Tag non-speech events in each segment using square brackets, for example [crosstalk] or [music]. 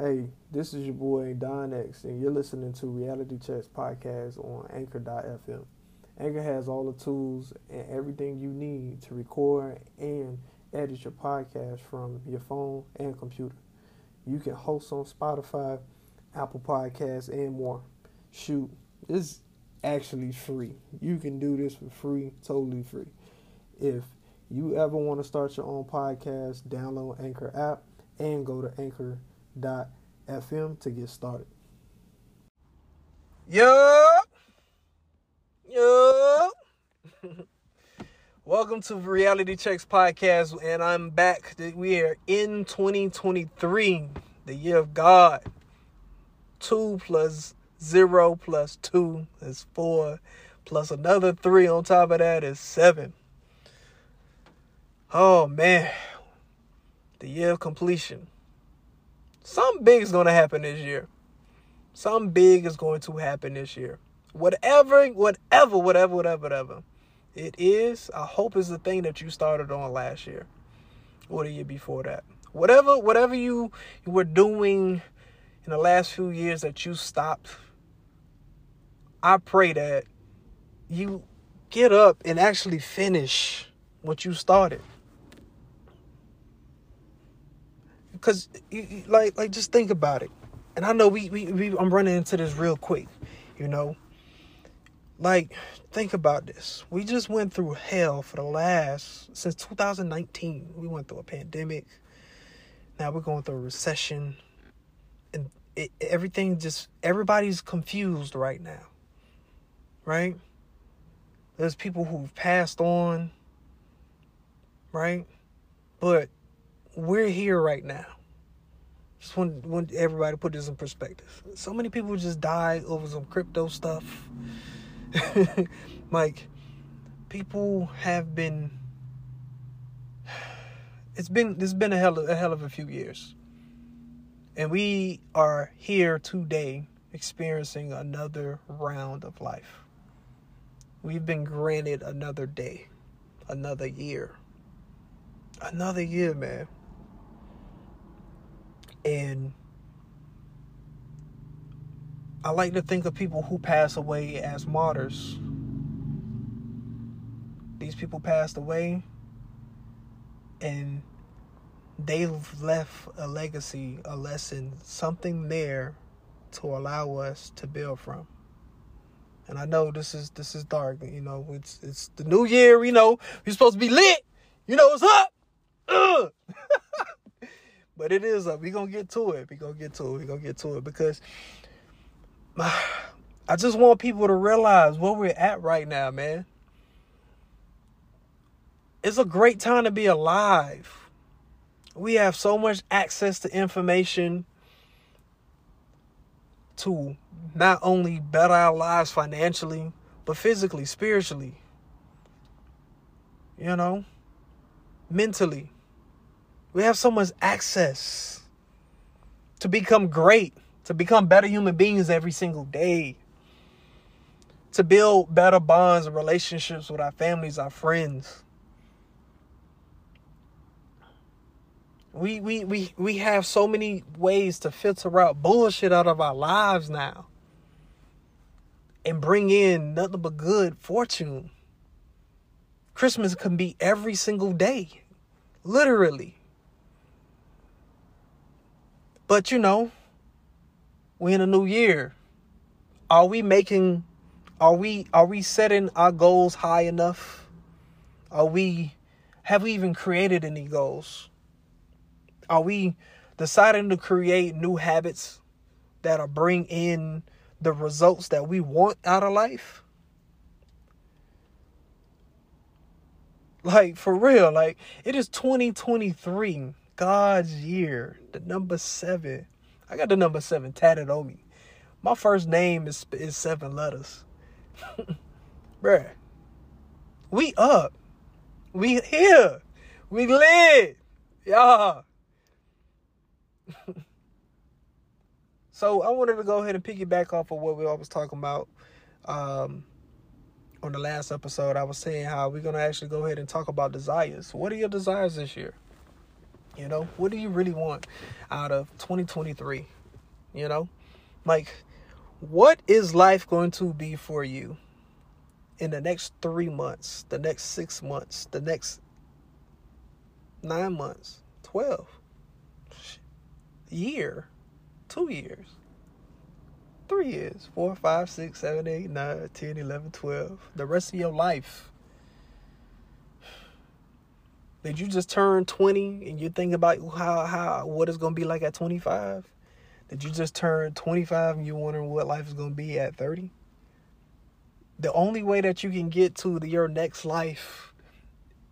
Hey, this is your boy Don X, and you're listening to Reality Checks Podcast on Anchor.fm. Anchor has all the tools and everything you need to record and edit your podcast from your phone and computer. You can host on Spotify, Apple Podcasts, and more. Shoot, it's actually free. You can do this for free, totally free. If you ever want to start your own podcast, download Anchor app and go to anchor.fm to get started. Yup. Yup. [laughs] Welcome to Reality Checks Podcast, and I'm back. We are in 2023, the year of God. Two plus zero plus two is four, plus another three on top of that is seven. Oh man, the year of completion. Something big is going to happen this year. Something big is going to happen this year. Whatever, whatever, whatever, whatever, whatever it is, I hope is the thing that you started on last year or the year before that. Whatever, whatever you, you were doing in the last few years that you stopped, I pray that you get up and actually finish what you started. Because, like, like just think about it. And I know we, we, we I'm running into this real quick, you know. Like, think about this. We just went through hell for the last since 2019. We went through a pandemic. Now we're going through a recession, and it, everything just everybody's confused right now. Right? There's people who've passed on. Right? But we're here right now. Just want, want everybody to put this in perspective. So many people just died over some crypto stuff. [laughs] like people have been it's been it's been a hell of, a hell of a few years. And we are here today experiencing another round of life. We've been granted another day, another year. Another year, man. And I like to think of people who pass away as martyrs. These people passed away and they've left a legacy, a lesson, something there to allow us to build from. And I know this is this is dark, you know, it's it's the new year, you know, we're supposed to be lit. You know what's up? Ugh. But it is uh, up. We're gonna get to it. We're gonna get to it. We're gonna get to it because [sighs] I just want people to realize where we're at right now, man. It's a great time to be alive. We have so much access to information to not only better our lives financially, but physically, spiritually. You know, mentally. We have so much access to become great to become better human beings every single day, to build better bonds and relationships with our families, our friends. We we we we have so many ways to filter out bullshit out of our lives now and bring in nothing but good fortune. Christmas can be every single day. Literally. But you know, we're in a new year. Are we making are we are we setting our goals high enough? Are we have we even created any goals? Are we deciding to create new habits that'll bring in the results that we want out of life? Like for real, like it is 2023, God's year, the number 7. I got the number seven tatted on me. My first name is is seven letters. [laughs] Bruh. We up. We here. We lit. Y'all. [laughs] so I wanted to go ahead and piggyback off of what we always talking about. Um, on the last episode, I was saying how we're gonna actually go ahead and talk about desires. What are your desires this year? You know, what do you really want out of 2023? You know, like, what is life going to be for you in the next three months, the next six months, the next nine months, 12, year, two years, three years, four, five, six, seven, eight, nine, 10, 11, 12, the rest of your life. Did you just turn 20 and you think about how, how what it's to be like at 25? Did you just turn 25 and you're wondering what life is to be at 30? The only way that you can get to the, your next life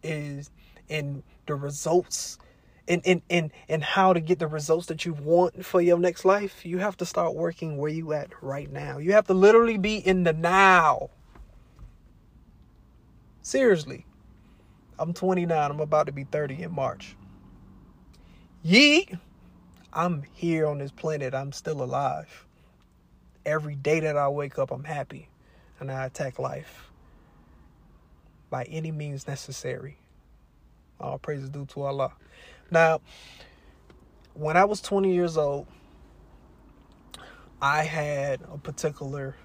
is in the results and, and, and, and how to get the results that you want for your next life. You have to start working where you at right now. You have to literally be in the now. Seriously. I'm 29. I'm about to be 30 in March. Yeet. I'm here on this planet. I'm still alive. Every day that I wake up, I'm happy and I attack life by any means necessary. All praise is due to Allah. Now, when I was 20 years old, I had a particular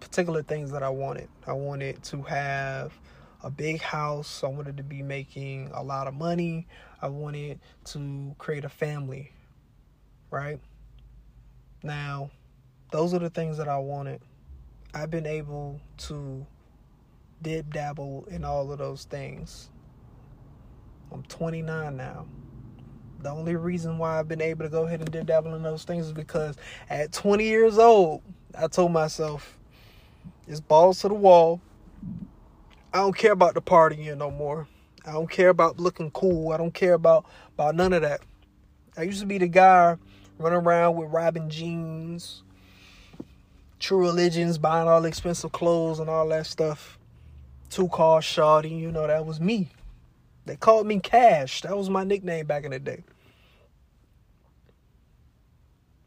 particular things that I wanted. I wanted to have a big house. I wanted to be making a lot of money. I wanted to create a family. Right? Now, those are the things that I wanted. I've been able to dib dabble in all of those things. I'm 29 now. The only reason why I've been able to go ahead and dib dabble in those things is because at 20 years old, I told myself, it's balls to the wall. I don't care about the partying no more. I don't care about looking cool. I don't care about about none of that. I used to be the guy running around with Robin jeans, True Religions, buying all expensive clothes and all that stuff. Two car shoddy, you know, that was me. They called me Cash. That was my nickname back in the day.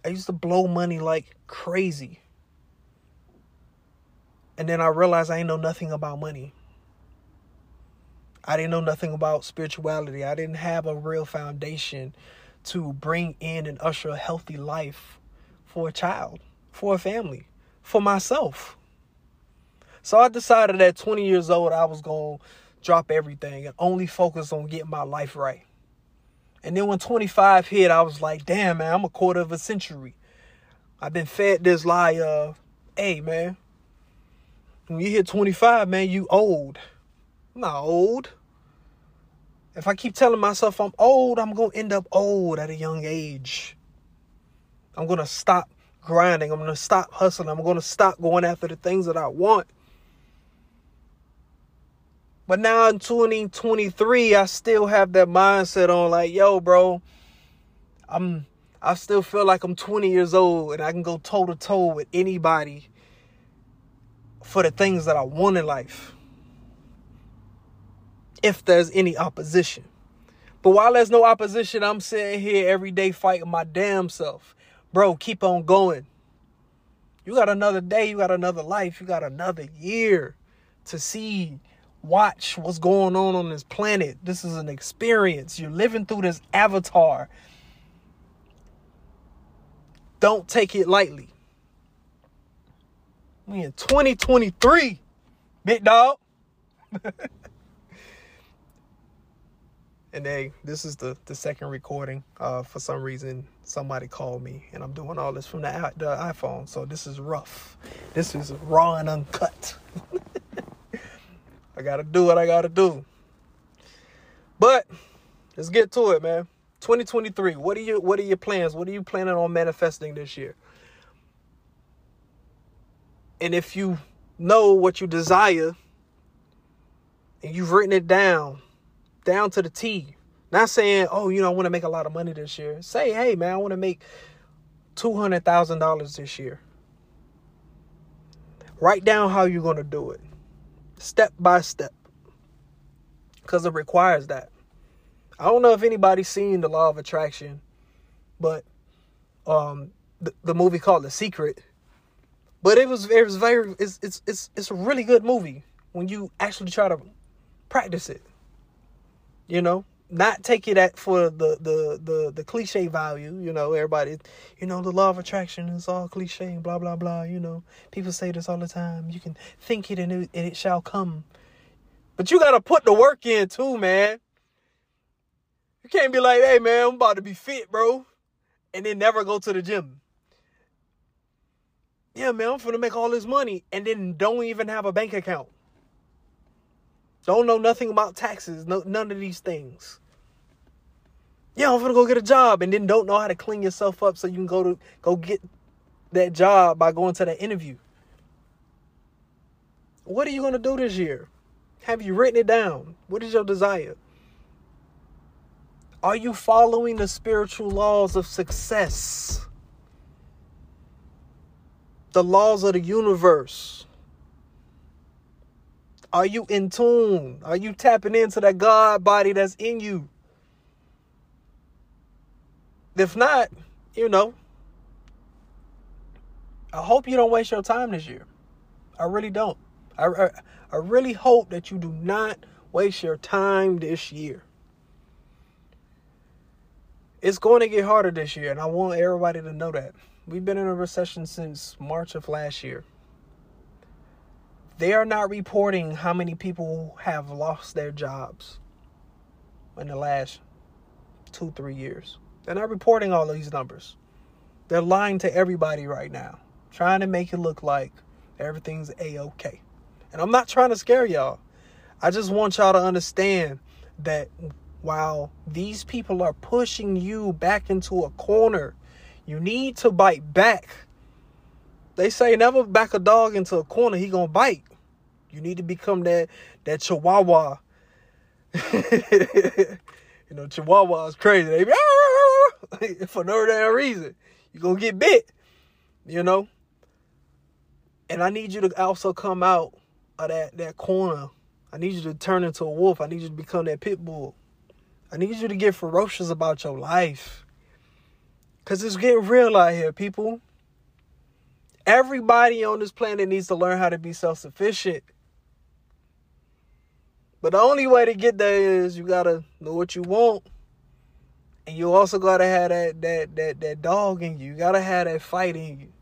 I used to blow money like crazy. And then I realized I ain't know nothing about money. I didn't know nothing about spirituality. I didn't have a real foundation to bring in and usher a healthy life for a child, for a family, for myself. So I decided at 20 years old I was going to drop everything and only focus on getting my life right. And then when 25 hit, I was like, damn, man, I'm a quarter of a century. I've been fed this lie of, hey, man, when you hit 25, man, you old. I'm not old. If I keep telling myself I'm old, I'm going to end up old at a young age. I'm going to stop grinding. I'm going to stop hustling. I'm going to stop going after the things that I want. But now in 2023, I still have that mindset on like, yo, bro, I'm I still feel like I'm 20 years old and I can go toe to toe with anybody for the things that I want in life if there's any opposition. But while there's no opposition, I'm sitting here every day fighting my damn self. Bro, keep on going. You got another day, you got another life, you got another year to see, watch what's going on on this planet. This is an experience. You're living through this avatar. Don't take it lightly. We in 2023, big dog. [laughs] and hey, this is the the second recording. Uh, for some reason, somebody called me, and I'm doing all this from the the iPhone. So this is rough. This is raw and uncut. [laughs] I gotta do what I gotta do. But let's get to it, man. 2023. What are you what are your plans? What are you planning on manifesting this year? And if you know what you desire and you've written it down down to the T. Not saying, oh, you know, I want to make a lot of money this year. Say, hey, man, I want to make $200,000 this year. Write down how you're going to do it, step by step, because it requires that. I don't know if anybody's seen the law of attraction, but um, the, the movie called The Secret. But it was it was very it's it's it's it's a really good movie when you actually try to practice it. You know, not take it at for the the the the cliche value. You know, everybody, you know, the law of attraction is all cliche and blah blah blah. You know, people say this all the time. You can think it and it, and it shall come, but you gotta put the work in too, man. You can't be like, hey man, I'm about to be fit, bro, and then never go to the gym. Yeah, man, I'm gonna make all this money and then don't even have a bank account. Don't know nothing about taxes, no, none of these things. Yeah, I'm gonna go get a job and then don't know how to clean yourself up so you can go to go get that job by going to that interview. What are you gonna do this year? Have you written it down? What is your desire? Are you following the spiritual laws of success? The laws of the universe? Are you in tune? Are you tapping into that God body that's in you? If not, you know, I hope you don't waste your time this year. I really don't. I, I, I really hope that you do not waste your time this year. It's going to get harder this year, and I want everybody to know that. We've been in a recession since March of last year. They are not reporting how many people have lost their jobs in the last two, three years. They're not reporting all these numbers. They're lying to everybody right now, trying to make it look like everything's a okay. And I'm not trying to scare y'all. I just want y'all to understand that while these people are pushing you back into a corner, you need to bite back they say never back a dog into a corner, he gonna bite. You need to become that that chihuahua. [laughs] you know, chihuahua is crazy. They be, ah, [laughs] for no damn reason. You gonna get bit. You know? And I need you to also come out of that, that corner. I need you to turn into a wolf. I need you to become that pit bull. I need you to get ferocious about your life. Cause it's getting real out here, people. Everybody on this planet needs to learn how to be self sufficient. But the only way to get there is you gotta know what you want. And you also gotta have that that that that dog in you. You gotta have that fight in you.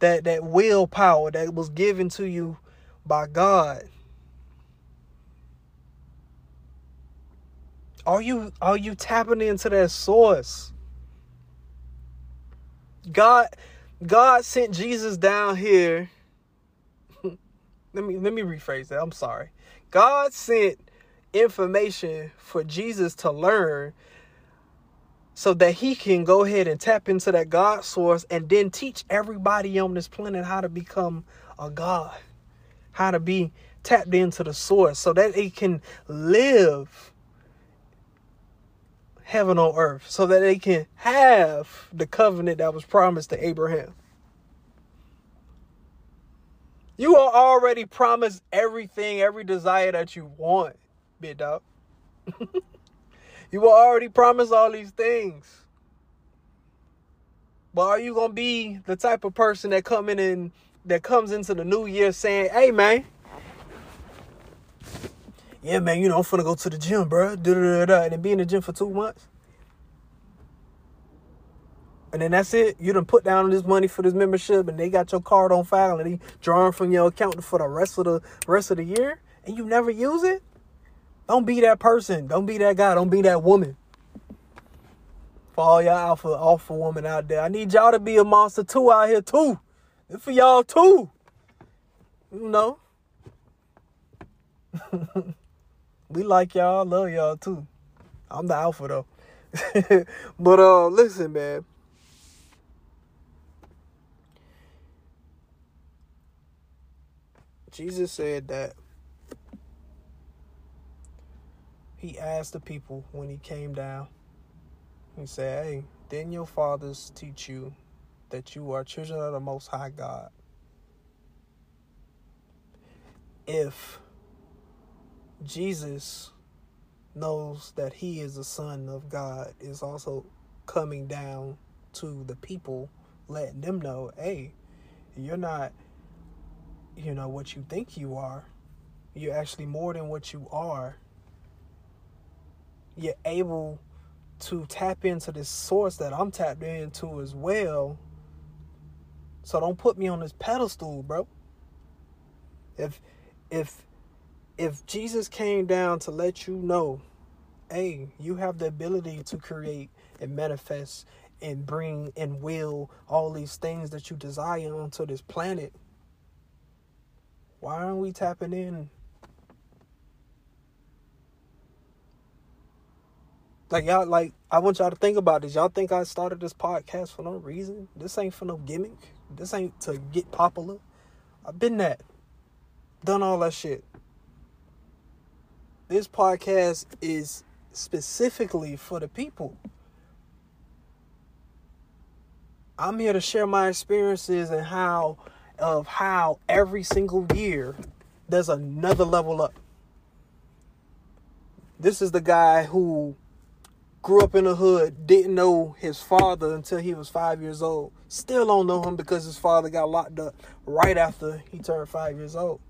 That that willpower that was given to you by God. Are you are you tapping into that source? God God sent Jesus down here. [laughs] let me let me rephrase that. I'm sorry. God sent information for Jesus to learn so that he can go ahead and tap into that God source and then teach everybody on this planet how to become a God, how to be tapped into the source so that they can live heaven on earth so that they can have the covenant that was promised to Abraham. You are already promised everything, every desire that you want, big dog. [laughs] you were already promised all these things. But are you gonna be the type of person that come in and that comes into the new year saying, "Hey, man, yeah, man, you know, I'm finna go to the gym, bro. Da, da, da, and then be in the gym for two months. And then that's it. You done put down this money for this membership and they got your card on file and they drawing from your account for the rest of the rest of the year and you never use it? Don't be that person. Don't be that guy. Don't be that woman. For all y'all alpha alpha woman out there. I need y'all to be a monster too out here too. For y'all too. You know. [laughs] We like y'all, love y'all too. I'm the alpha though. [laughs] but uh listen, man. Jesus said that he asked the people when he came down. He said, Hey, didn't your fathers teach you that you are children of the Most High God? If Jesus knows that he is the son of God is also coming down to the people letting them know hey you're not you know what you think you are you're actually more than what you are you're able to tap into this source that I'm tapped into as well. So don't put me on this pedestal, bro. If if if Jesus came down to let you know, hey, you have the ability to create and manifest and bring and will all these things that you desire onto this planet. Why aren't we tapping in Like y'all, like I want y'all to think about this. Y'all think I started this podcast for no reason? This ain't for no gimmick. This ain't to get popular. I've been that, done all that shit. This podcast is specifically for the people. I'm here to share my experiences and how of how every single year there's another level up. This is the guy who grew up in the hood, didn't know his father until he was five years old. Still don't know him because his father got locked up right after he turned five years old.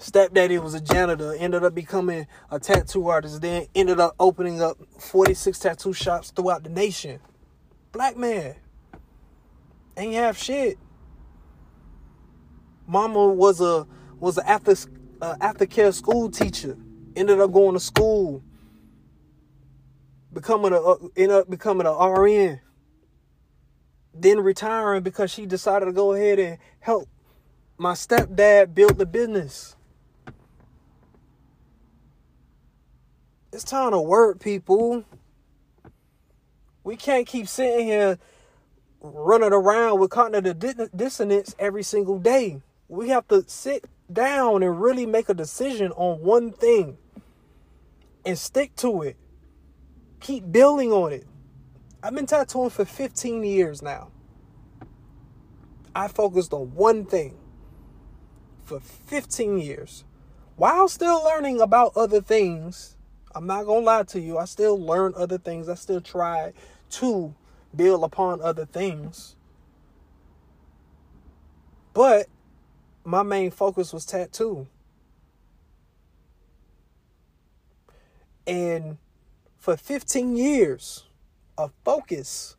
Stepdaddy was a janitor, ended up becoming a tattoo artist, then ended up opening up 46 tattoo shops throughout the nation. Black man. Ain't have shit. Mama was a was an after uh, aftercare school teacher. Ended up going to school becoming a uh, end up becoming an RN, then retiring because she decided to go ahead and help my stepdad build the business. It's time to work, people. We can't keep sitting here running around with cognitive dissonance every single day. We have to sit down and really make a decision on one thing and stick to it keep building on it. I've been tattooing for 15 years now. I focused on one thing for 15 years while still learning about other things. I'm not going to lie to you. I still learn other things. I still try to build upon other things. But my main focus was tattoo. And for 15 years of focus.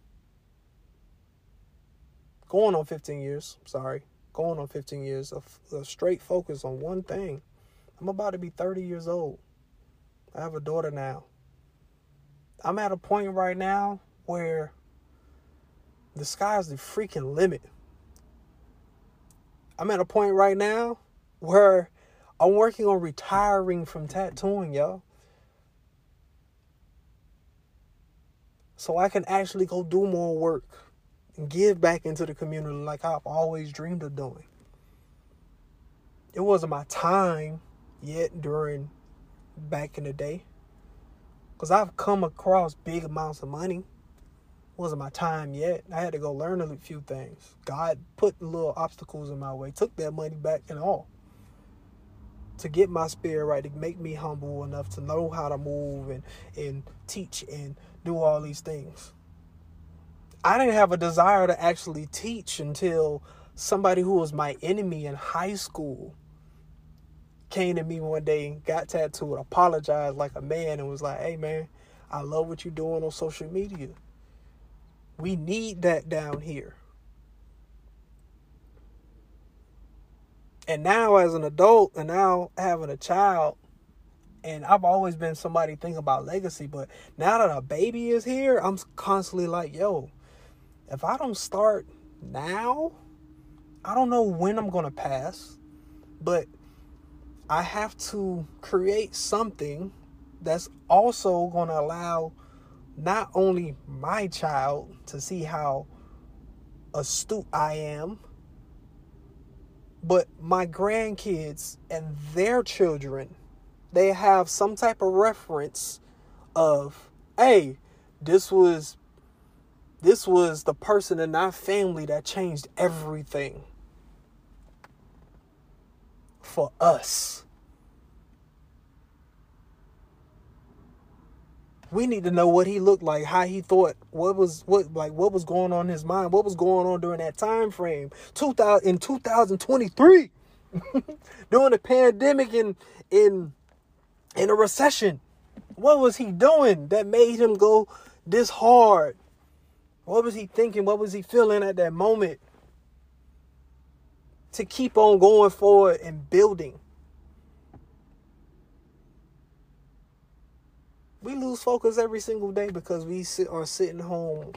Going on 15 years, sorry. Going on 15 years of, of straight focus on one thing. I'm about to be 30 years old. I have a daughter now. I'm at a point right now where the sky's the freaking limit. I'm at a point right now where I'm working on retiring from tattooing, y'all. so I can actually go do more work and give back into the community like I've always dreamed of doing. It wasn't my time yet during back in the day. Because I've come across big amounts of money. Wasn't my time yet. I had to go learn a few things. God put little obstacles in my way, took that money back and all. To get my spirit right, to make me humble enough to know how to move and, and teach and do all these things. I didn't have a desire to actually teach until somebody who was my enemy in high school came to me one day, and got tattooed, apologized like a man, and was like, hey man, I love what you're doing on social media. We need that down here. And now, as an adult, and now having a child, and I've always been somebody thinking about legacy, but now that a baby is here, I'm constantly like, yo, if I don't start now, I don't know when I'm going to pass, but I have to create something that's also going to allow not only my child to see how astute I am, but my grandkids and their children they have some type of reference of, hey, this was this was the person in our family that changed everything for us. We need to know what he looked like, how he thought, what was what like what was going on in his mind, what was going on during that time frame. 2000 in 2023 [laughs] during the pandemic in in in a recession. What was he doing that made him go this hard? What was he thinking? What was he feeling at that moment? To keep on going forward and building. We lose focus every single day because we sit, are sitting home,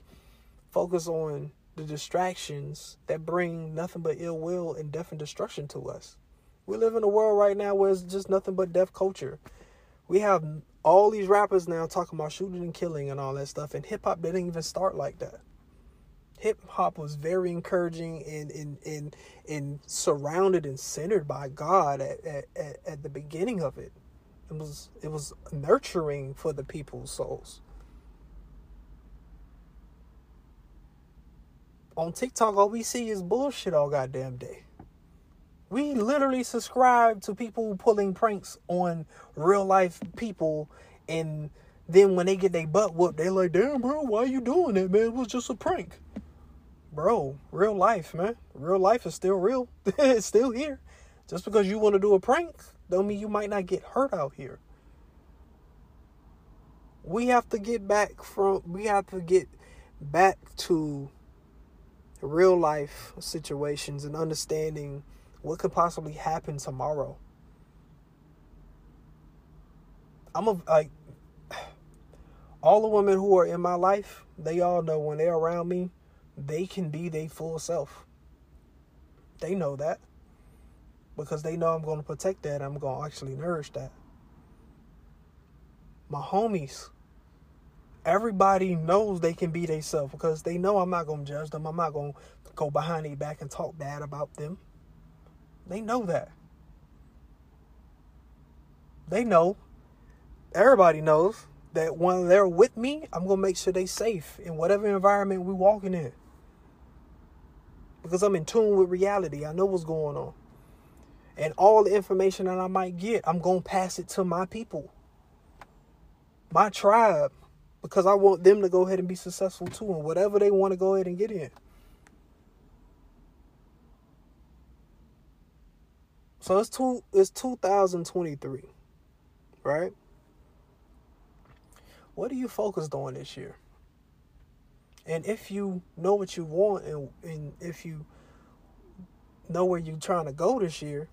focus on the distractions that bring nothing but ill will and death and destruction to us. We live in a world right now where it's just nothing but death culture. We have all these rappers now talking about shooting and killing and all that stuff, and hip hop didn't even start like that. Hip hop was very encouraging and, and, and, and surrounded and centered by God at, at, at the beginning of it. It was it was nurturing for the people's souls. On TikTok, all we see is bullshit all goddamn day. We literally subscribe to people pulling pranks on real life people, and then when they get their butt whooped, they're like, "Damn, bro, why you doing that, man? It was just a prank." Bro, real life, man. Real life is still real. [laughs] it's still here. Just because you want to do a prank, don't mean you might not get hurt out here. We have to get back from. We have to get back to real life situations and understanding what could possibly happen tomorrow. I'm a like all the women who are in my life, they all know when they're around me, they can be their full self. They know that. Because they know I'm going to protect that. I'm going to actually nourish that. My homies, everybody knows they can be themselves because they know I'm not going to judge them. I'm not going to go behind their back and talk bad about them. They know that. They know. Everybody knows that when they're with me, I'm gonna make sure they safe in whatever environment we walking in. Because I'm in tune with reality. I know what's going on. And all the information that I might get, I'm gonna pass it to my people. My tribe. Because I want them to go ahead and be successful too and whatever they want to go ahead and get in. So it's two it's 2023, right? What are you focused on this year? And if you know what you want and, and if you know where you're trying to go this year,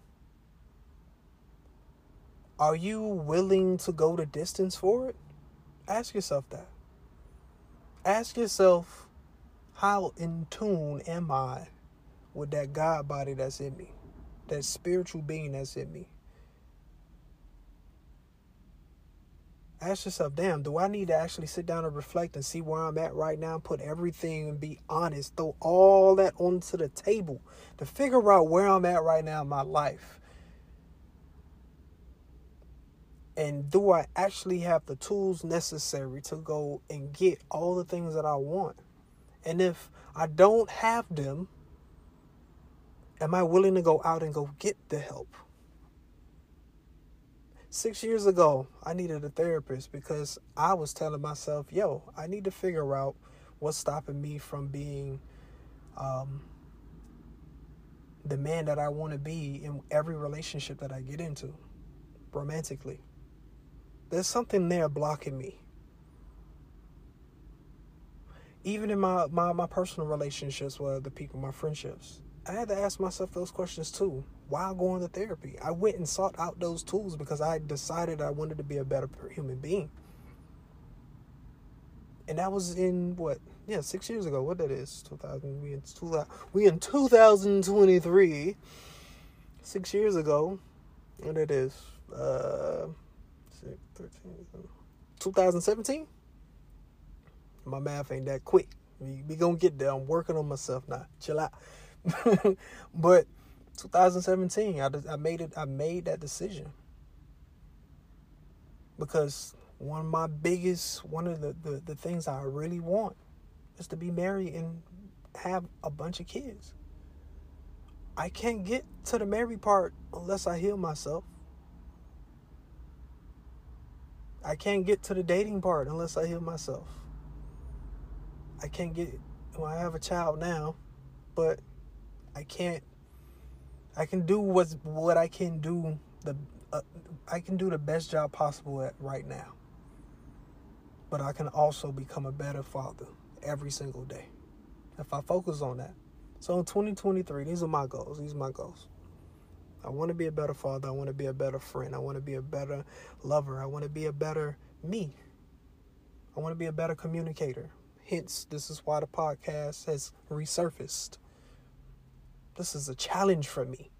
are you willing to go the distance for it? Ask yourself that. Ask yourself, how in tune am I with that God body that's in me? that spiritual being that's in me. Ask yourself, damn, do I need to actually sit down and reflect and see where I'm at right now, put everything and be honest, throw all that onto the table to figure out where I'm at right now in my life? And do I actually have the tools necessary to go and get all the things that I want? And if I don't have them, Am I willing to go out and go get the help? Six years ago, I needed a therapist because I was telling myself, yo, I need to figure out what's stopping me from being um, the man that I want to be in every relationship that I get into romantically. There's something there blocking me. Even in my, my, my personal relationships with the people, my friendships. I had to ask myself those questions too while going to therapy. I went and sought out those tools because I decided I wanted to be a better human being. And that was in what? Yeah, six years ago. What that is? 2000. We in 2000. We in 2023. Six years ago. What it is? Uh, 13, 2017. My math ain't that quick. We, we gonna get there. I'm working on myself now. Chill out. [laughs] but 2017, I, I made it. I made that decision because one of my biggest, one of the, the, the things I really want is to be married and have a bunch of kids. I can't get to the married part unless I heal myself. I can't get to the dating part unless I heal myself. I can't get well, I have a child now, but I can't I can do what's what I can do the uh, I can do the best job possible at right now. But I can also become a better father every single day if I focus on that. So in 2023, these are my goals. These are my goals. I want to be a better father. I want to be a better friend. I want to be a better lover. I want to be a better me. I want to be a better communicator. Hence, this is why the podcast has resurfaced. This is a challenge for me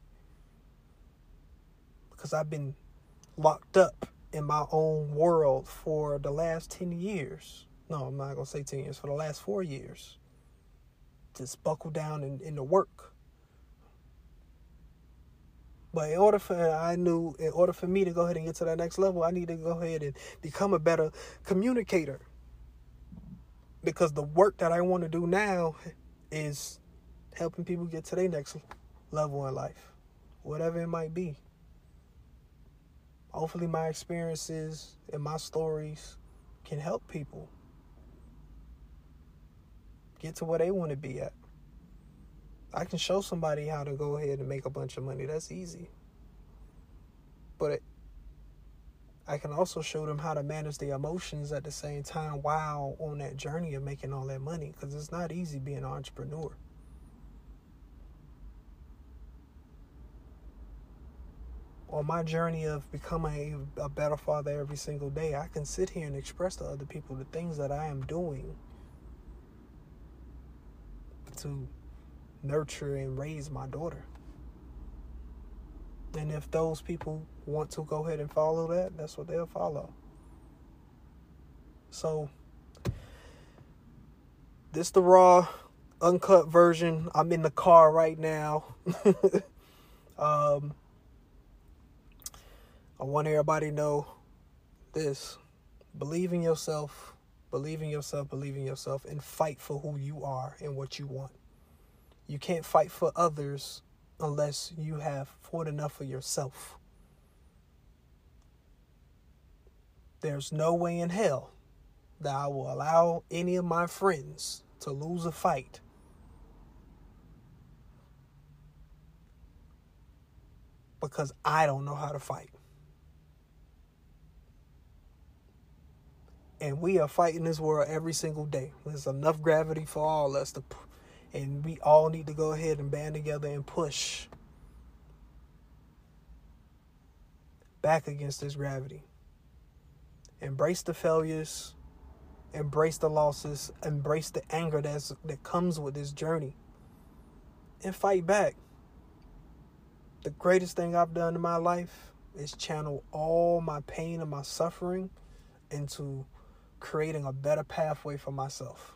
because I've been locked up in my own world for the last 10 years. No, I'm not going to say 10 years, for the last four years. Just buckle down in, in the work. But in order for I knew in order for me to go ahead and get to that next level, I need to go ahead and become a better communicator. Because the work that I want to do now is helping people get to their next level in life, whatever it might be. Hopefully, my experiences and my stories can help people get to where they want to be at. I can show somebody how to go ahead and make a bunch of money. That's easy. But I can also show them how to manage their emotions at the same time while on that journey of making all that money because it's not easy being an entrepreneur. On my journey of becoming a, a, better father every single day, I can sit here and express to other people the things that I am doing to nurture and raise my daughter. And if those people want to go ahead and follow that, that's what they'll follow. So, this the raw, uncut version. I'm in the car right now. [laughs] um, I want everybody to know this. Believe in yourself. Believe in yourself. Believe in yourself. And fight for who you are and what you want. You can't fight for others unless you have fought enough for yourself. There's no way in hell that I will allow any of my friends to lose a fight because I don't know how to fight. And we are fighting this world every single day. There's enough gravity for all us to, and we all need to go ahead and band together and push back against this gravity. Embrace the failures, embrace the losses, embrace the anger that's that comes with this journey, and fight back. The greatest thing I've done in my life is channel all my pain and my suffering into creating a better pathway for myself.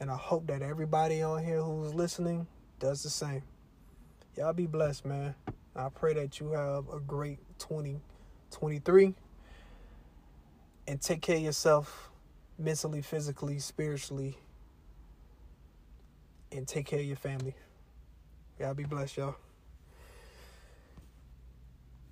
And I hope that everybody on here who's listening does the same. Y'all be blessed, man. I pray that you have a great 2023 and take care of yourself mentally, physically, spiritually, and take care of your family. Y'all be blessed, y'all.